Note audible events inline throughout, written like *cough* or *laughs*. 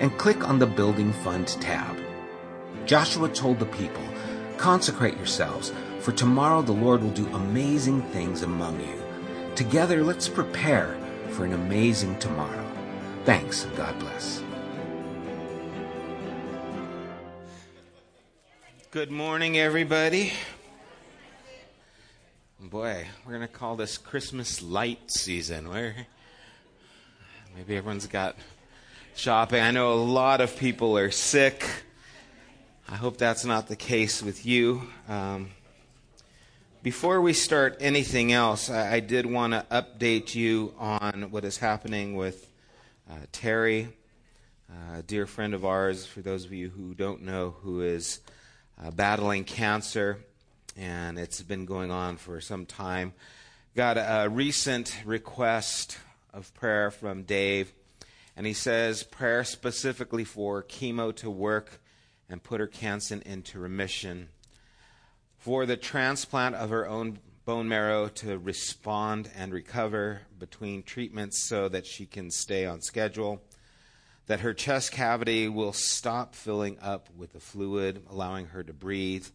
and click on the Building Fund tab. Joshua told the people, Consecrate yourselves, for tomorrow the Lord will do amazing things among you. Together, let's prepare for an amazing tomorrow. Thanks, and God bless. Good morning, everybody. Boy, we're going to call this Christmas light season. Where maybe everyone's got shopping. I know a lot of people are sick. I hope that's not the case with you. Um, before we start anything else, I, I did want to update you on what is happening with uh, Terry, a dear friend of ours, for those of you who don't know, who is uh, battling cancer, and it's been going on for some time. Got a recent request of prayer from Dave and he says prayer specifically for chemo to work and put her cancer into remission, for the transplant of her own bone marrow to respond and recover between treatments so that she can stay on schedule, that her chest cavity will stop filling up with the fluid, allowing her to breathe.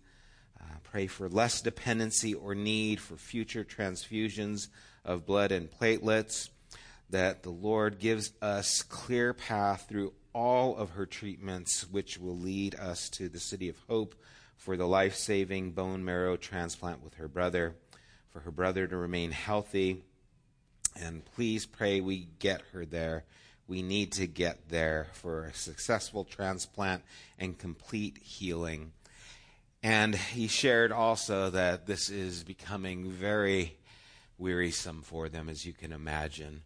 Uh, pray for less dependency or need for future transfusions of blood and platelets that the Lord gives us clear path through all of her treatments, which will lead us to the city of hope for the life saving bone marrow transplant with her brother, for her brother to remain healthy. And please pray we get her there. We need to get there for a successful transplant and complete healing. And he shared also that this is becoming very wearisome for them, as you can imagine.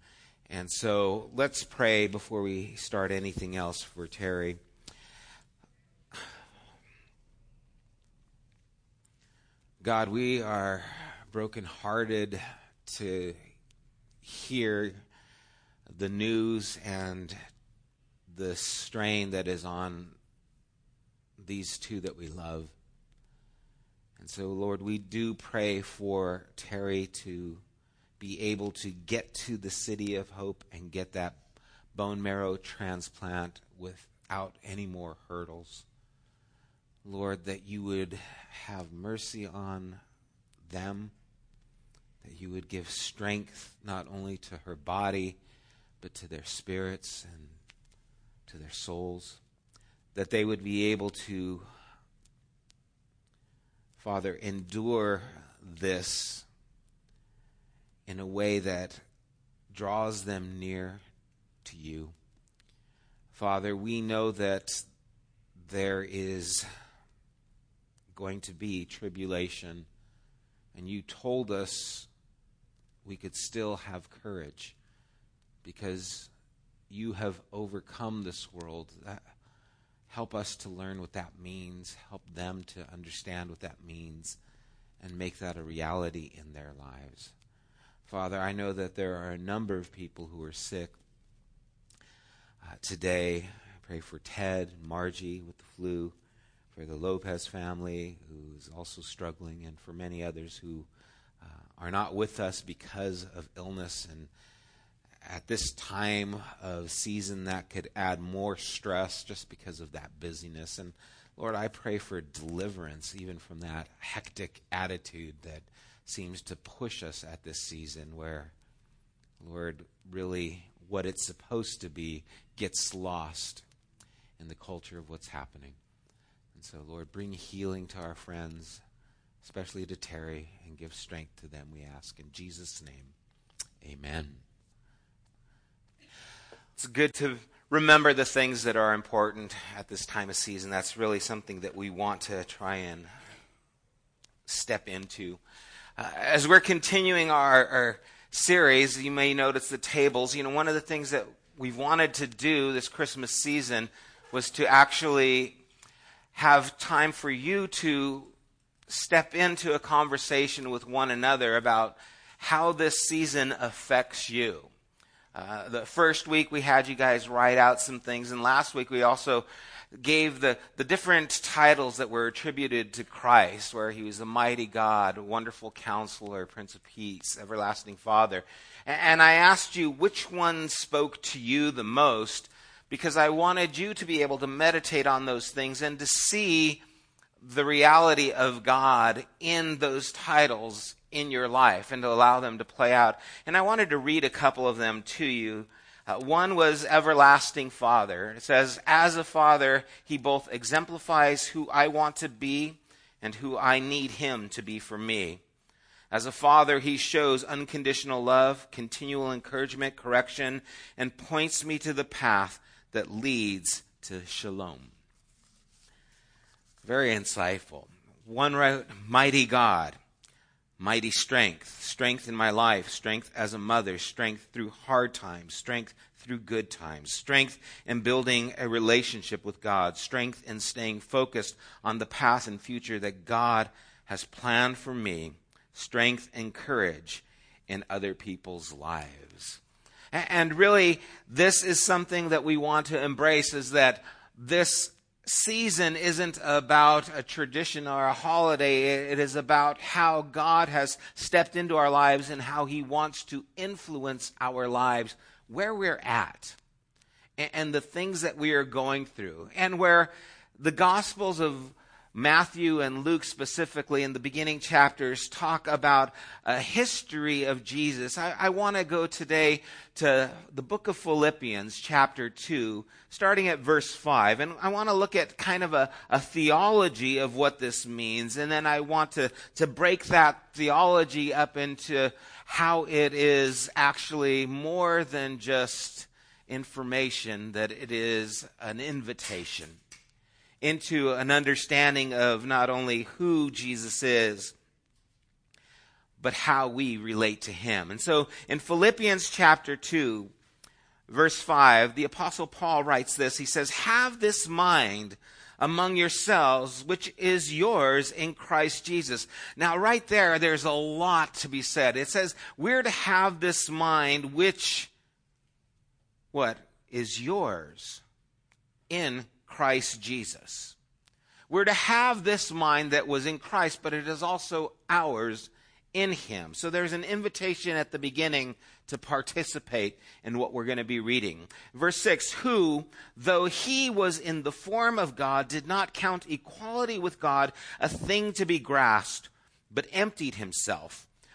And so let's pray before we start anything else for Terry. God, we are brokenhearted to hear the news and the strain that is on these two that we love. And so, Lord, we do pray for Terry to be able to get to the city of hope and get that bone marrow transplant without any more hurdles. Lord, that you would have mercy on them, that you would give strength not only to her body, but to their spirits and to their souls, that they would be able to, Father, endure this in a way that draws them near to you. Father, we know that there is going to be tribulation, and you told us we could still have courage because you have overcome this world. Help us to learn what that means, help them to understand what that means, and make that a reality in their lives. Father, I know that there are a number of people who are sick uh, today. I pray for Ted and Margie with the flu, for the Lopez family who's also struggling, and for many others who uh, are not with us because of illness. And at this time of season that could add more stress just because of that busyness. And Lord, I pray for deliverance even from that hectic attitude that seems to push us at this season where, Lord, really what it's supposed to be gets lost in the culture of what's happening. And so, Lord, bring healing to our friends, especially to Terry, and give strength to them, we ask. In Jesus' name, amen. It's good to remember the things that are important at this time of season. That's really something that we want to try and step into. Uh, as we're continuing our, our series, you may notice the tables. You know, one of the things that we've wanted to do this Christmas season was to actually have time for you to step into a conversation with one another about how this season affects you. Uh, the first week we had you guys write out some things, and last week we also gave the, the different titles that were attributed to Christ, where he was the mighty God, wonderful counselor, Prince of Peace, everlasting Father. And, I asked you which one spoke to you the most because I wanted you to be able to meditate on those things and to see the reality of God in those titles in your life and to allow them to play out. And I wanted to read a couple of them to you. Uh, one was Everlasting Father. It says, As a father, he both exemplifies who I want to be and who I need him to be for me. As a father, he shows unconditional love, continual encouragement, correction, and points me to the path that leads to shalom. Very insightful. One wrote, Mighty God, mighty strength, strength in my life, strength as a mother, strength through hard times, strength through good times, strength in building a relationship with God, strength in staying focused on the path and future that God has planned for me, strength and courage in other people's lives. And really, this is something that we want to embrace is that this season isn't about a tradition or a holiday. It is about how God has stepped into our lives and how He wants to influence our lives where we're at and the things that we are going through. And where the Gospels of Matthew and Luke specifically in the beginning chapters talk about a history of Jesus. I, I want to go today to the book of Philippians, chapter 2, starting at verse 5. And I want to look at kind of a, a theology of what this means. And then I want to, to break that theology up into how it is actually more than just information, that it is an invitation into an understanding of not only who Jesus is, but how we relate to him. And so in Philippians chapter 2, verse 5, the Apostle Paul writes this. He says, Have this mind among yourselves, which is yours in Christ Jesus. Now, right there, there's a lot to be said. It says, We're to have this mind which, what? Is yours in Christ Jesus. We're to have this mind that was in Christ, but it is also ours in Him. So there's an invitation at the beginning to participate in what we're going to be reading. Verse 6 Who, though He was in the form of God, did not count equality with God a thing to be grasped, but emptied Himself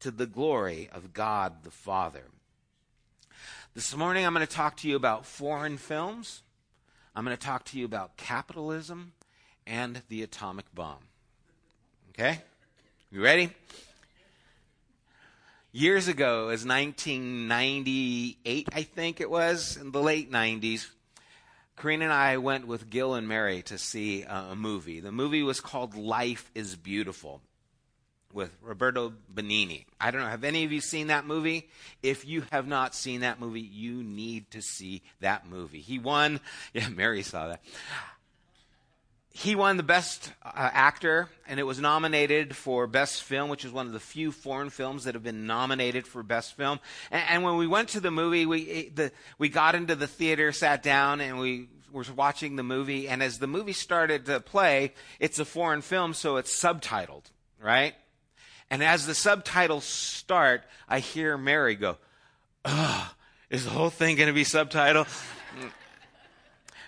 to the glory of God the Father. This morning, I'm going to talk to you about foreign films. I'm going to talk to you about capitalism and the atomic bomb. Okay? You ready? Years ago, as 1998, I think it was, in the late 90s, Karina and I went with Gil and Mary to see a movie. The movie was called Life is Beautiful. With Roberto Benigni. I don't know, have any of you seen that movie? If you have not seen that movie, you need to see that movie. He won, *laughs* yeah, Mary saw that. He won the Best uh, Actor, and it was nominated for Best Film, which is one of the few foreign films that have been nominated for Best Film. And, and when we went to the movie, we the, we got into the theater, sat down, and we were watching the movie. And as the movie started to play, it's a foreign film, so it's subtitled, right? And as the subtitles start, I hear Mary go, Ugh, is the whole thing going to be subtitled?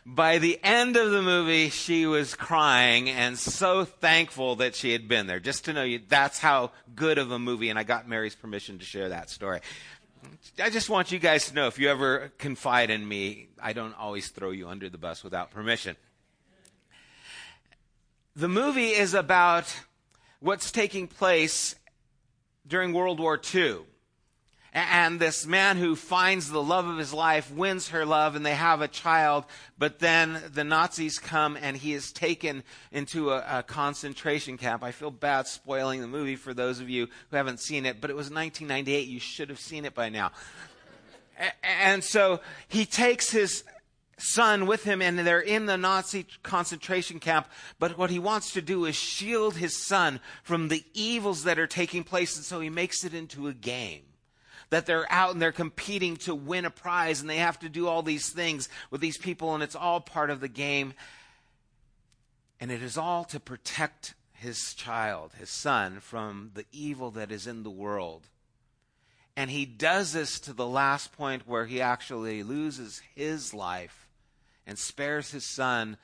By the end of the movie, she was crying and so thankful that she had been there. Just to know you, that's how good of a movie, and I got Mary's permission to share that story. I just want you guys to know if you ever confide in me, I don't always throw you under the bus without permission. The movie is about what's taking place during World War II. And this man who finds the love of his life wins her love and they have a child, but then the Nazis come and he is taken into a, a, concentration camp. I feel bad spoiling the movie for those of you who haven't seen it, but it was 1998. You should have seen it by now. *laughs* And so he takes his son with him, and they're in the Nazi concentration camp. But what he wants to do is shield his son from the evils that are taking place, and so he makes it into a game. That they're out and they're competing to win a prize, and they have to do all these things with these people, and it's all part of the game. And it is all to protect his child, his son, from the evil that is in the world. And he does this to the last point where he actually loses his life and spares his son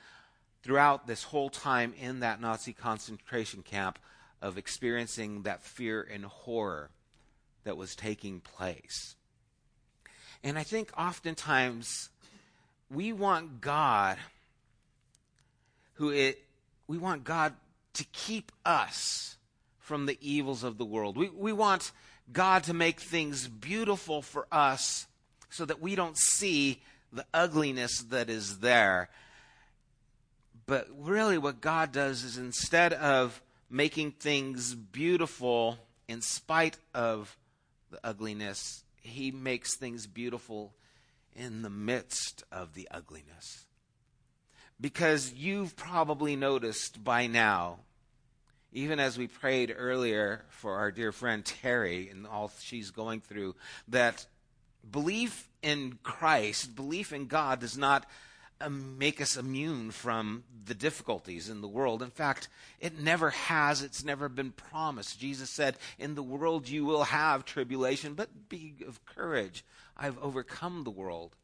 throughout this whole time in that Nazi concentration camp of experiencing that fear and horror that was taking place. And I think oftentimes we want God who it we want God to keep us from the evils of the world. We we want God to make things beautiful for us so that we don't see the ugliness that is there. But really, what God does is instead of making things beautiful in spite of the ugliness, He makes things beautiful in the midst of the ugliness. Because you've probably noticed by now, even as we prayed earlier for our dear friend Terry and all she's going through, that belief in Christ, belief in God, does not um, make us immune from the difficulties in the world. In fact, it never has. It's never been promised. Jesus said, In the world you will have tribulation, but be of courage. I've overcome the world.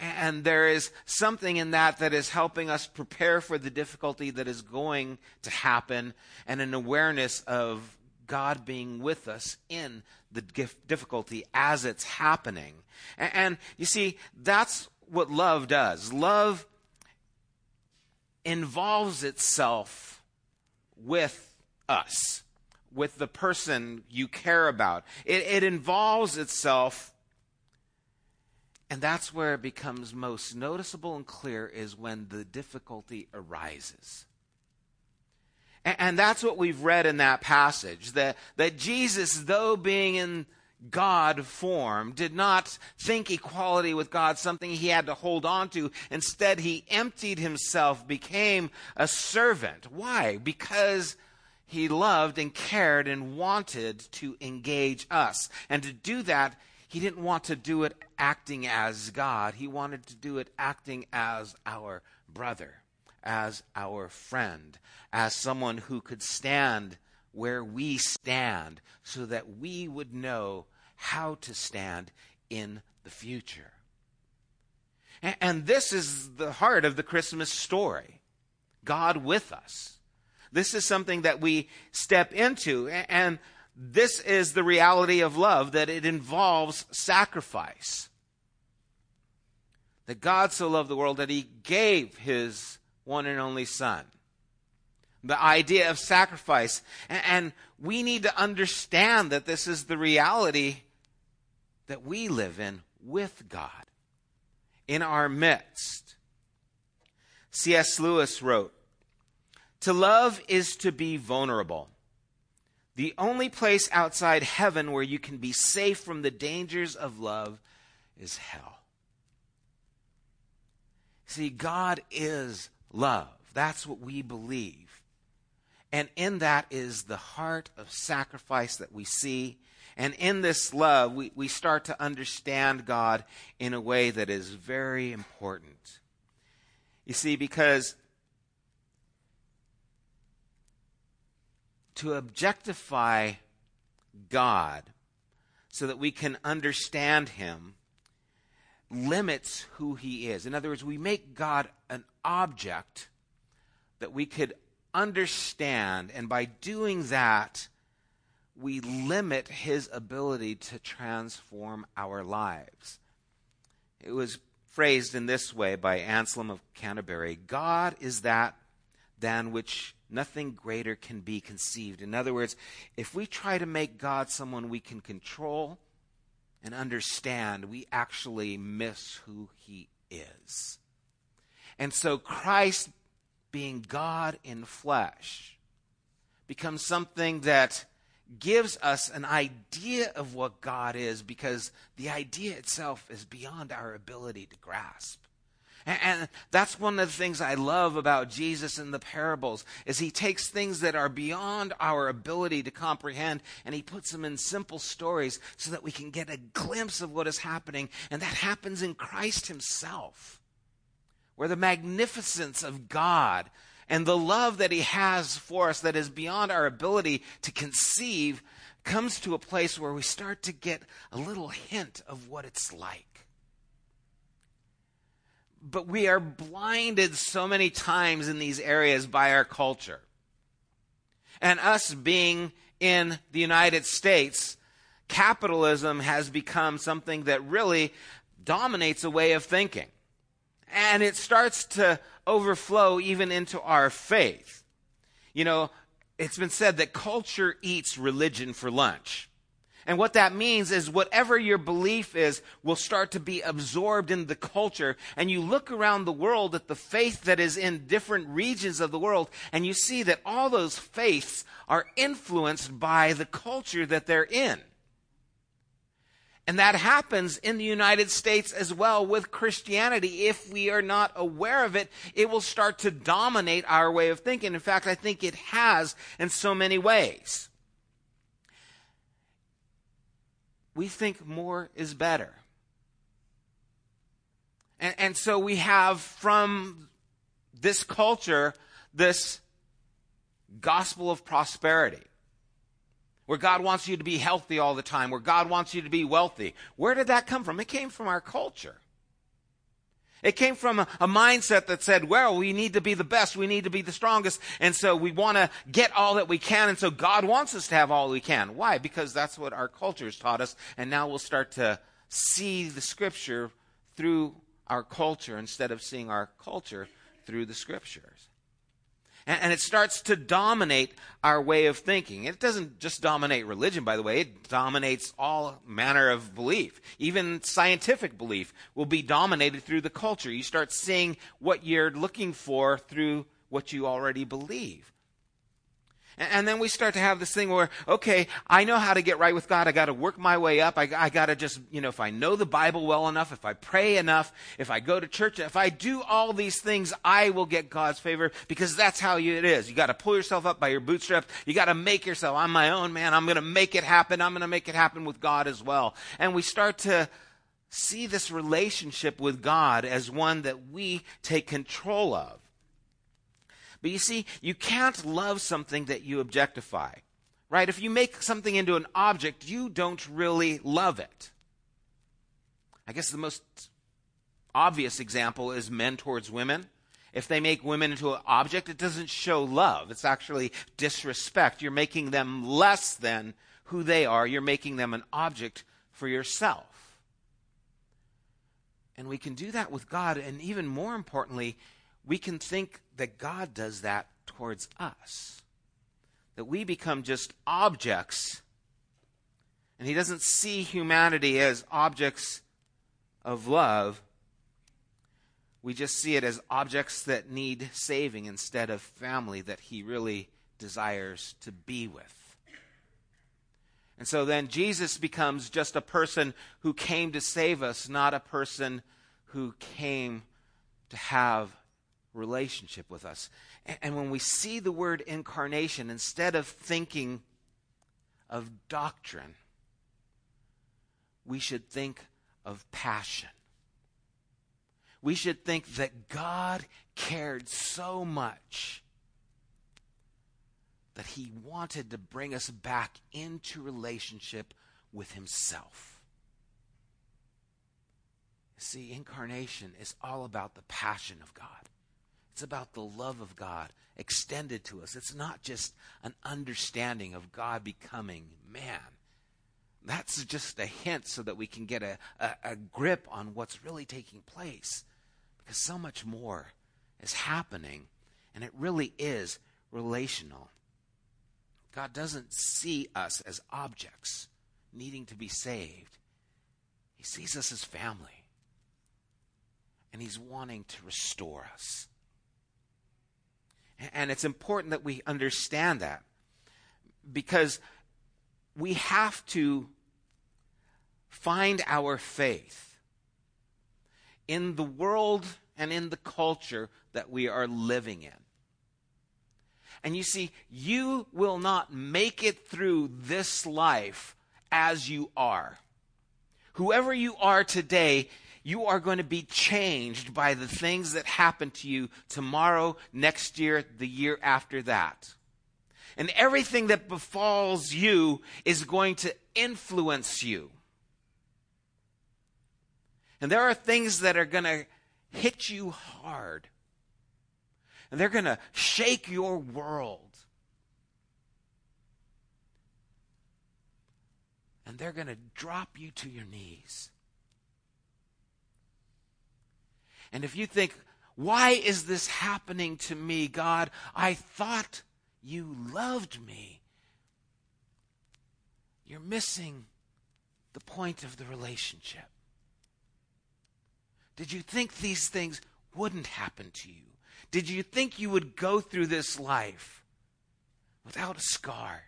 And there is something in that that is helping us prepare for the difficulty that is going to happen and an awareness of God being with us in the difficulty as it's happening. And, you see, that's what love does. Love involves itself with us, with the person you care about. It, it involves itself, and that's where it becomes most noticeable and clear is when the difficulty arises. And that's what we've read in that passage that, that Jesus, though being in God form, did not think equality with God something he had to hold on to. Instead, he emptied himself, became a servant. Why? Because he loved and cared and wanted to engage us. And to do that, he didn't want to do it acting as God, he wanted to do it acting as our brother as our friend, as someone who could stand where we stand so that we would know how to stand in the future. And this is the heart of the Christmas story God with us. This is something that we step into. And this is the reality of love that it involves sacrifice. That God so loved the world that he gave his one and only Son. The idea of sacrifice. And we need to understand that this is the reality that we live in with God in our midst. C.S. Lewis wrote, To love is to be vulnerable. The only place outside heaven where you can be safe from the dangers of love is hell. See, God is love. That's what we believe. And in that is the heart of sacrifice that we see. And in this love, we, we start to understand God in a way that is very important. You see, because to objectify God so that we can understand Him limits who He is. In other words, we make God an object that we could understand, and by doing that, we limit His ability to transform our lives. It was phrased in this way by Anselm of Canterbury God is that than which nothing greater can be conceived. In other words, if we try to make God someone we can control and understand, we actually miss who he is. And so Christ, being God in flesh, becomes something that gives us an idea of what God is because the idea itself is beyond our ability to grasp. And that's one of the things I love about Jesus in the parables is he takes things that are beyond our ability to comprehend and he puts them in simple stories so that we can get a glimpse of what is happening and that happens in Christ himself. Where the magnificence of God and the love that he has for us that is beyond our ability to conceive comes to a place where we start to get a little hint of what it's like but we are blinded so many times in these areas by our culture. And us being in the United States, capitalism has become something that really dominates a way of thinking. And it starts to overflow even into our faith. You know, it's been said that culture eats religion for lunch. And what that means is whatever your belief is will start to be absorbed in the culture. And you look around the world at the faith that is in different regions of the world, and you see that all those faiths are influenced by the culture that they're in. And that happens in the United States as well with Christianity. If we are not aware of it, it will start to dominate our way of thinking. In fact, I think it has in so many ways. We think more is better. And, and so we have from this culture this gospel of prosperity where God wants you to be healthy all the time, where God wants you to be wealthy. Where did that come from? It came from our culture. It came from a, a, mindset that said, well, we need to be the best. We need to be the strongest. And so we want to get all that we can. And so God wants us to have all we can. Why? Because that's what our culture has taught us. And now we'll start to see the scripture through our culture instead of seeing our culture through the scriptures and, and it starts to dominate our way of thinking. It doesn't just dominate religion, by the way, it dominates all manner of belief. Even scientific belief will be dominated through the culture. You start seeing what you're looking for through what you already believe. And then we start to have this thing where, okay, I know how to get right with God. I got to work my way up. I, I got to just, you know, if I know the Bible well enough, if I pray enough, if I go to church, if I do all these things, I will get God's favor because that's how you, it is. You got to pull yourself up by your bootstraps. You got to make yourself, I'm my own man. I'm going to make it happen. I'm going to make it happen with God as well. And we start to see this relationship with God as one that we take control of. But you see, you can't love something that you objectify, right? If you make something into an object, you don't really love it. I guess the most obvious example is men towards women. If they make women into an object, it doesn't show love. It's actually disrespect. You're making them less than who they are. You're making them an object for yourself. And we can do that with God. And even more importantly, we can think that God does that towards us. That we become just objects. And He doesn't see humanity as objects of love. We just see it as objects that need saving instead of family that He really desires to be with. And so then Jesus becomes just a person who came to save us, not a person who came to have relationship with us. And when we see the word incarnation, instead of thinking of doctrine, we should think of passion. We should think that God cared so much that he wanted to bring us back into relationship with himself. See, incarnation is all about the passion of God. It's about the love of God extended to us. It's not just an understanding of God becoming man. That's just a hint so that we can get a, a, a grip on what's really taking place. Because so much more is happening, and it really is relational. God doesn't see us as objects needing to be saved, He sees us as family. And He's wanting to restore us. And it's important that we understand that because we have to find our faith in the world and in the culture that we are living in. And you see, you will not make it through this life as you are. Whoever you are today, you are going to be changed by the things that happen to you tomorrow, next year, the year after that. And everything that befalls you is going to influence you. And there are things that are going to hit you hard and they're going to shake your world. And they're going to drop you to your knees. And if you think, why is this happening to me, God? I thought you loved me. You're missing the point of the relationship. Did you think these things wouldn't happen to you? Did you think you would go through this life without a scar?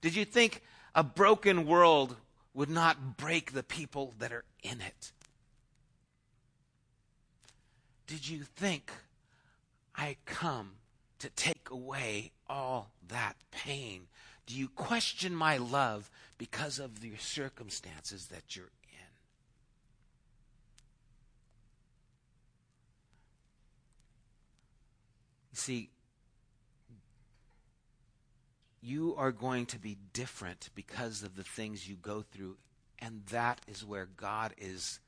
Did you think a broken world would not break the people that are in it? Did you think I come to take away all that pain? Do you question my love because of the circumstances that you're in? You see, you are going to be different because of the things you go through, and that is where God is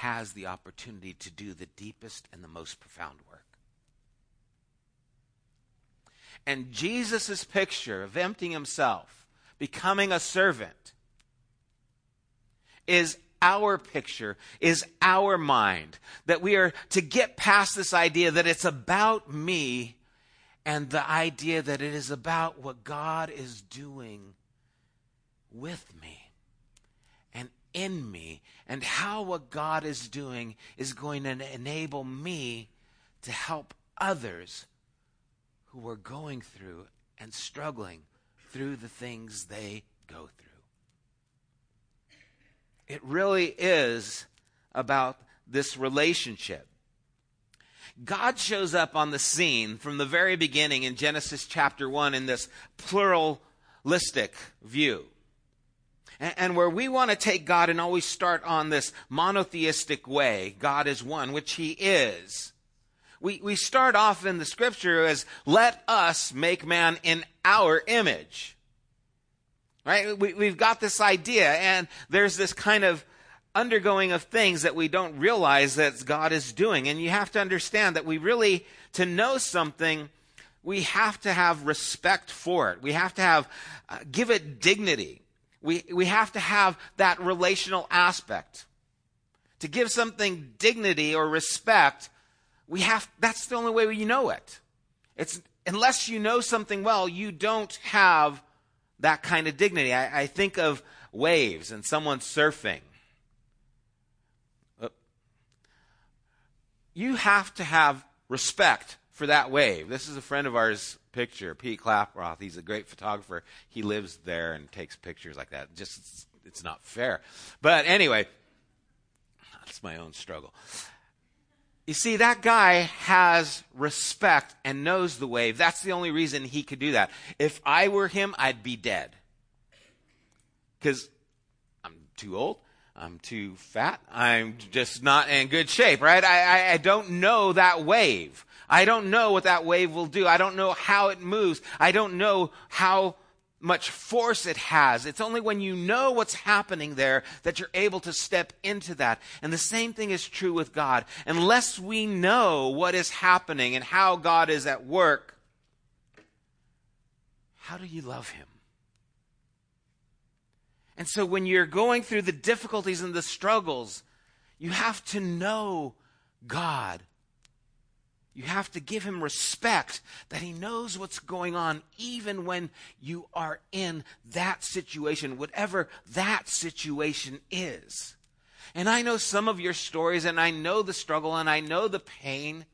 has the opportunity to do the deepest and the most profound work. And Jesus' picture of emptying himself, becoming a servant, is our picture, is our mind. That we are to get past this idea that it's about me and the idea that it is about what God is doing with me in me, and how what God is doing is going to enable me to help others who are going through and struggling through the things they go through. It really is about this relationship. God shows up on the scene from the very beginning in Genesis chapter 1 in this pluralistic view. And, where we want to take God and always start on this monotheistic way, God is one, which He is. We, we start off in the scripture as, let us make man in our image. Right? We, we've got this idea, and there's this kind of undergoing of things that we don't realize that God is doing. And you have to understand that we really, to know something, we have to have respect for it. We have to have, uh, give it dignity. We, we have to have that relational aspect. To give something dignity or respect, we have, that's the only way we know it. It's, unless you know something well, you don't have that kind of dignity. I, I think of waves and someone surfing. Uh, you have to have respect for that wave. This is a friend of ours' picture, Pete Klaproth. He's a great photographer. He lives there and takes pictures like that. Just it's, it's not fair. But anyway, that's my own struggle. You see, that guy has respect and knows the wave. That's the only reason he could do that. If I were him, I'd be dead. Because I'm too old. I'm too fat. I'm just not in good shape, right? I, I, I, don't know that wave. I don't know what that wave will do. I don't know how it moves. I don't know how much force it has. It's only when you know what's happening there that you're able to step into that. And the same thing is true with God. Unless we know what is happening and how God is at work, how do you love Him? And so when you're going through the difficulties and the struggles, you have to know God you have to give him respect that he knows what's going on, even when you are in that situation, whatever that situation is. And I know some of your stories, and I know the struggle, and I know the pain.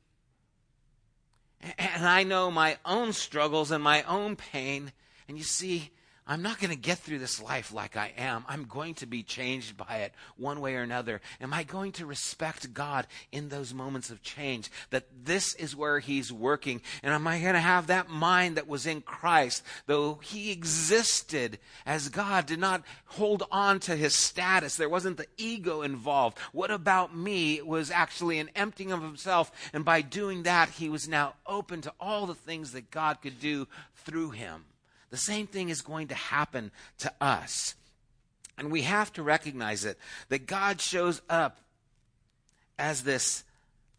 And I know my own struggles and my own pain. And you see, I'm not going to get through this life like I am. I'm going to be changed by it one way or another. Am I going to respect God in those moments of change? That this is where He's working. And am I going to have that mind that was in Christ, though He existed as God, did not hold on to His status? There wasn't the ego involved. What about me? It was actually an emptying of Himself. And by doing that, He was now open to all the things that God could do through Him. The same thing is going to happen to us. And we have to recognize it that God shows up as this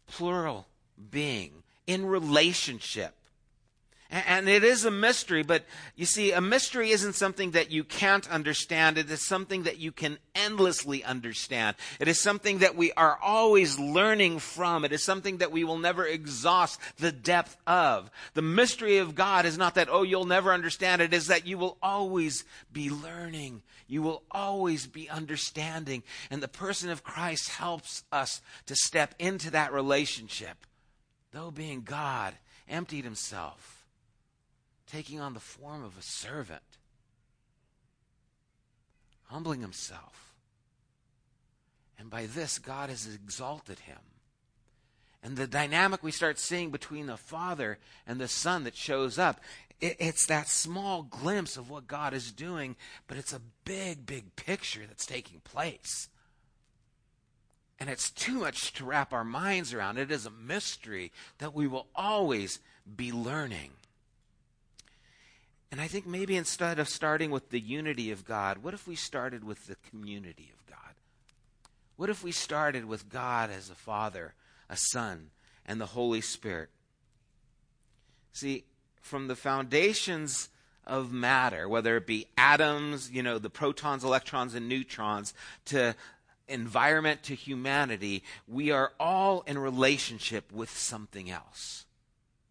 plural being in relationship and it is a mystery, but you see, a mystery isn't something that you can't understand. It is something that you can endlessly understand. It is something that we are always learning from. It is something that we will never exhaust the depth of. The mystery of God is not that, oh, you'll never understand it, is that you will always be learning. You will always be understanding. And the person of Christ helps us to step into that relationship. Though being God, emptied himself taking on the form of a servant, humbling himself. And by this, God has exalted him. And the dynamic we start seeing between the Father and the Son that shows up, it, it's that small glimpse of what God is doing, but it's a big, big picture that's taking place. And it's too much to wrap our minds around. It is a mystery that we will always be learning. And I think maybe instead of starting with the unity of God, what if we started with the community of God? What if we started with God as a Father, a Son, and the Holy Spirit? See, from the foundations of matter, whether it be atoms, you know, the protons, electrons, and neutrons, to environment to humanity, we are all in relationship with something else.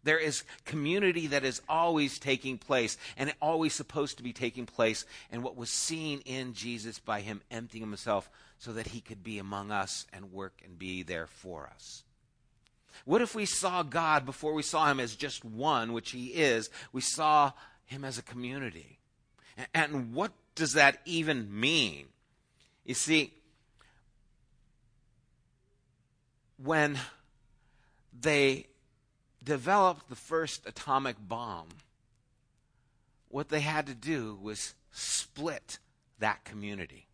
There is community that is always taking place and always supposed to be taking place. And what was seen in Jesus by him emptying himself so that he could be among us and work and be there for us. What if we saw God before we saw him as just one, which he is? We saw him as a community. And what does that even mean? You see, when they developed the first atomic bomb, what they had to do was split that community.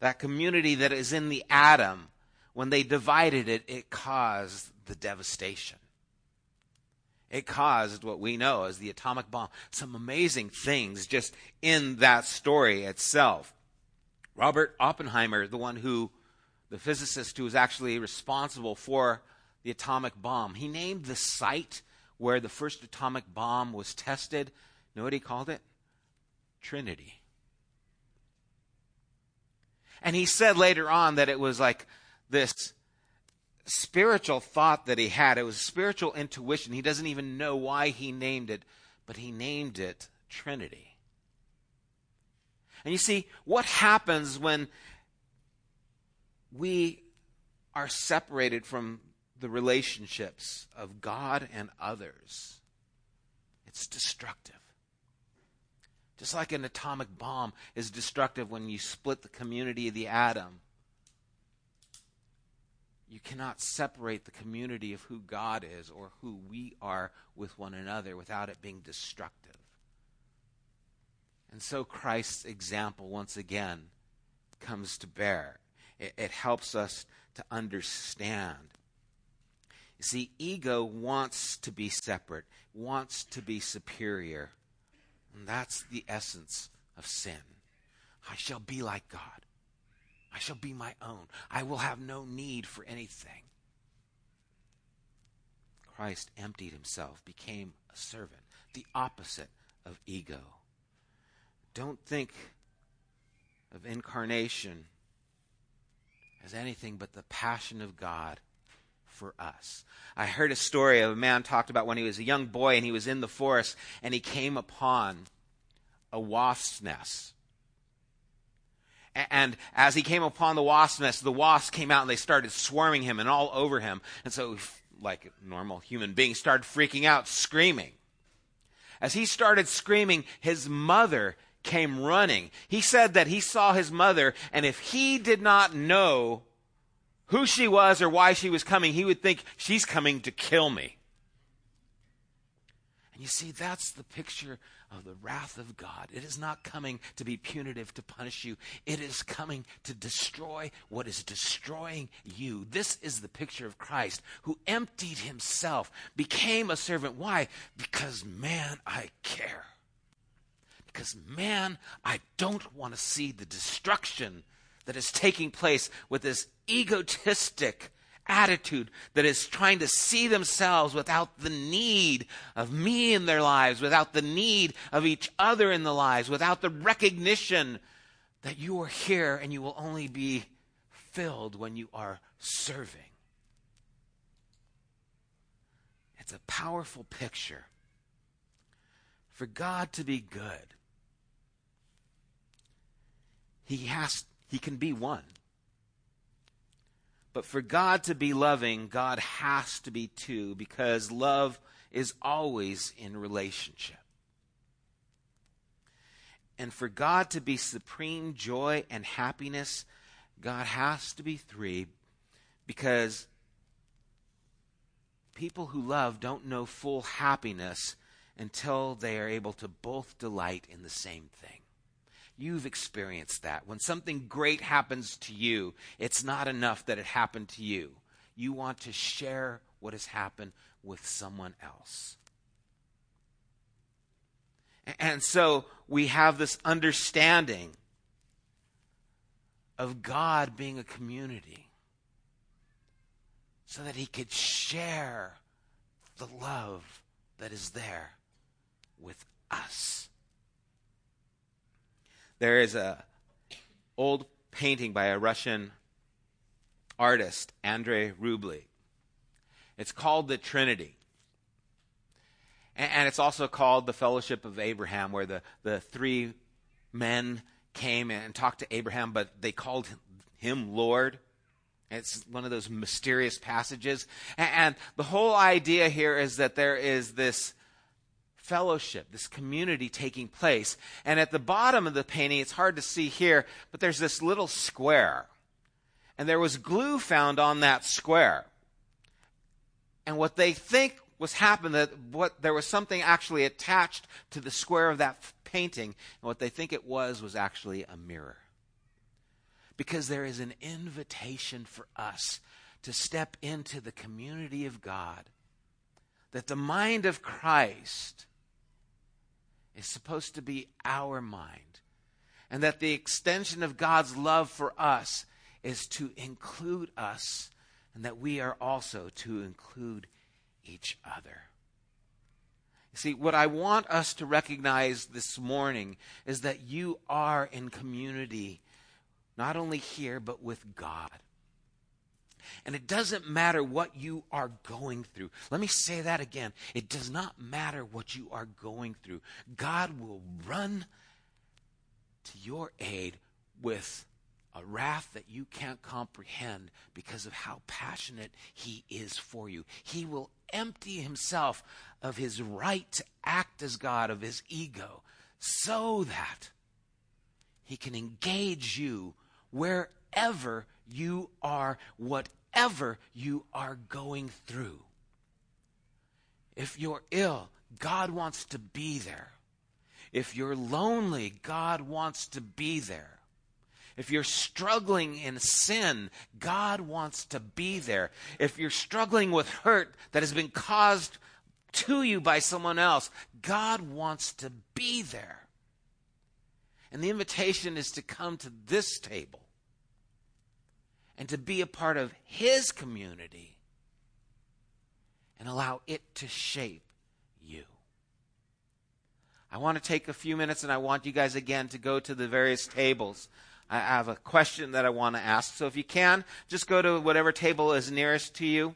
That community that is in the atom, when they divided it, it caused the devastation. It caused what we know as the atomic bomb. Some amazing things just in that story itself. Robert Oppenheimer, the one who, the physicist who was actually responsible for the atomic bomb. He named the site where the first atomic bomb was tested. You know what he called it? Trinity. And he said later on that it was like this spiritual thought that he had. It was spiritual intuition. He doesn't even know why he named it, but he named it Trinity. And you see, what happens when we are separated from the relationships of God and others, it's destructive. Just like an atomic bomb is destructive when you split the community of the atom, you cannot separate the community of who God is or who we are with one another without it being destructive. And so Christ's example, once again, comes to bear. It, it helps us to understand. You see, ego wants to be separate, wants to be superior. And that's the essence of sin. I shall be like God. I shall be my own. I will have no need for anything. Christ emptied himself, became a servant, the opposite of ego. Don't think of incarnation as anything but the passion of God for us. I heard a story of a man talked about when he was a young boy and he was in the forest and he came upon a wasp's nest. And as he came upon the wasp's nest, the wasps came out and they started swarming him and all over him. And so, like a normal human being, started freaking out, screaming. As he started screaming, his mother came running. He said that he saw his mother, and if he did not know who she was or why she was coming, he would think she's coming to kill me. And you see, that's the picture of the wrath of God. It is not coming to be punitive to punish you, it is coming to destroy what is destroying you. This is the picture of Christ who emptied himself, became a servant. Why? Because, man, I care. Because, man, I don't want to see the destruction that is taking place with this egotistic attitude that is trying to see themselves without the need of me in their lives, without the need of each other in the lives, without the recognition that you are here and you will only be filled when you are serving. It's a powerful picture. For God to be good, he has he can be one. But for God to be loving, God has to be two because love is always in relationship. And for God to be supreme joy and happiness, God has to be three because people who love don't know full happiness until they are able to both delight in the same thing. You've experienced that. When something great happens to you, it's not enough that it happened to you. You want to share what has happened with someone else. And so we have this understanding of God being a community so that he could share the love that is there with us. There is a old painting by a Russian artist, Andrei Rublev. It's called the Trinity. And it's also called the Fellowship of Abraham, where the, the three men came and talked to Abraham, but they called him Lord. It's one of those mysterious passages. And the whole idea here is that there is this fellowship, this community taking place. And at the bottom of the painting, it's hard to see here, but there's this little square. And there was glue found on that square. And what they think was happened that what there was something actually attached to the square of that painting, and what they think it was was actually a mirror. Because there is an invitation for us to step into the community of God. That the mind of Christ is supposed to be our mind. And that the extension of God's love for us is to include us, and that we are also to include each other. You see, what I want us to recognize this morning is that you are in community, not only here, but with God. And it doesn't matter what you are going through. Let me say that again. It does not matter what you are going through. God will run to your aid with a wrath that you can't comprehend because of how passionate he is for you. He will empty himself of his right to act as God, of his ego, so that he can engage you wherever you are, whatever you are going through. If you're ill, God wants to be there. If you're lonely, God wants to be there. If you're struggling in sin, God wants to be there. If you're struggling with hurt that has been caused to you by someone else, God wants to be there. And the invitation is to come to this table and to be a part of His community and allow it to shape you. I want to take a few minutes and I want you guys again to go to the various tables. I have a question that I want to ask. So if you can, just go to whatever table is nearest to you.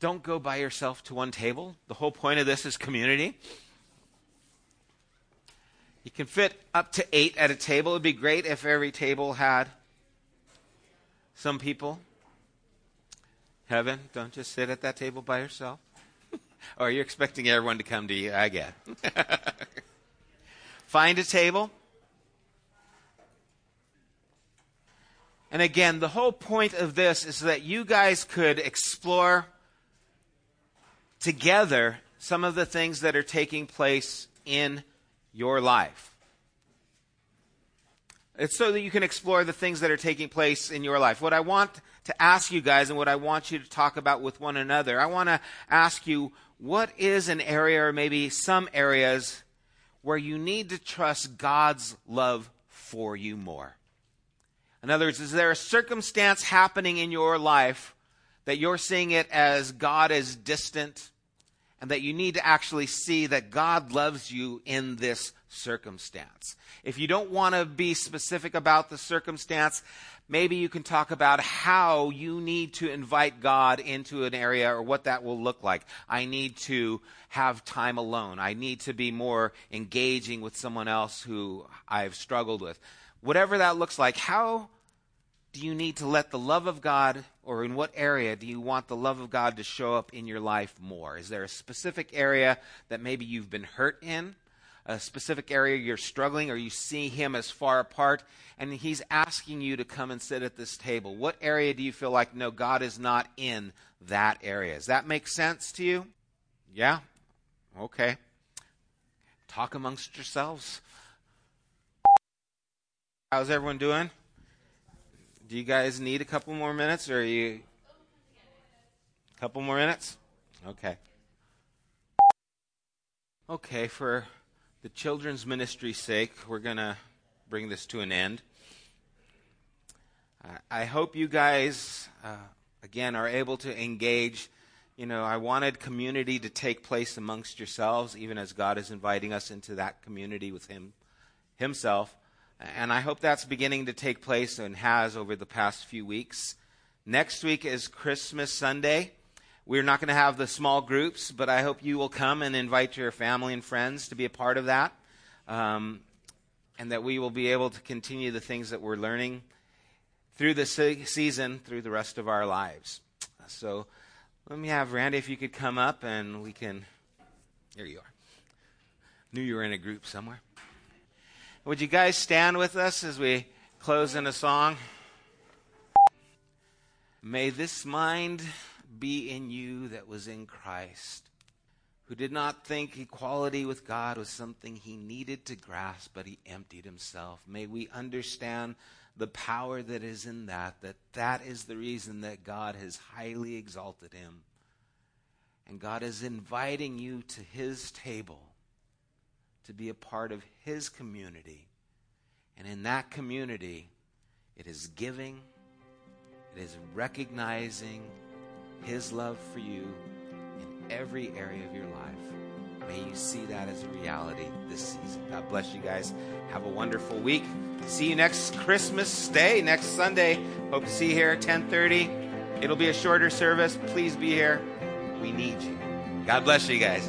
Don't go by yourself to one table. The whole point of this is community. You can fit up to eight at a table. It would be great if every table had some people. Heaven, don't just sit at that table by yourself. *laughs* or you're expecting everyone to come to you? I get. *laughs* Find a table. And again, the whole point of this is that you guys could explore together some of the things that are taking place in your life. It's so that you can explore the things that are taking place in your life. What I want to ask you guys and what I want you to talk about with one another, I want to ask you what is an area or maybe some areas where you need to trust God's love for you more? In other words, is there a circumstance happening in your life that you're seeing it as God is distant and that you need to actually see that God loves you in this circumstance? If you don't want to be specific about the circumstance, maybe you can talk about how you need to invite God into an area or what that will look like. I need to have time alone. I need to be more engaging with someone else who I've struggled with whatever that looks like, how do you need to let the love of God, or in what area do you want the love of God to show up in your life more? Is there a specific area that maybe you've been hurt in? A specific area you're struggling, or you see Him as far apart, and He's asking you to come and sit at this table? What area do you feel like, no, God is not in that area? Does that make sense to you? Yeah? Okay. Talk amongst yourselves. How's everyone doing? Do you guys need a couple more minutes or are you a couple more minutes? Okay. Okay, for the children's ministry's sake, we're going to bring this to an end. Uh, I hope you guys, uh, again, are able to engage. You know, I wanted community to take place amongst yourselves, even as God is inviting us into that community with Him Himself. And I hope that's beginning to take place and has over the past few weeks. Next week is Christmas Sunday. We're not going to have the small groups, but I hope you will come and invite your family and friends to be a part of that. Um, and that we will be able to continue the things that we're learning through the se- season, through the rest of our lives. So let me have Randy, if you could come up and we can. There you are. Knew you were in a group somewhere. Would you guys stand with us as we close in a song? May this mind be in you that was in Christ, who did not think equality with God was something he needed to grasp, but he emptied himself. May we understand the power that is in that, that that is the reason that God has highly exalted him. And God is inviting you to his table to be a part of His community. And in that community, it is giving, it is recognizing His love for you in every area of your life. May you see that as a reality this season. God bless you guys. Have a wonderful week. See you next Christmas Day, next Sunday. Hope to see you here at 1030. It'll be a shorter service. Please be here. We need you. God bless you guys.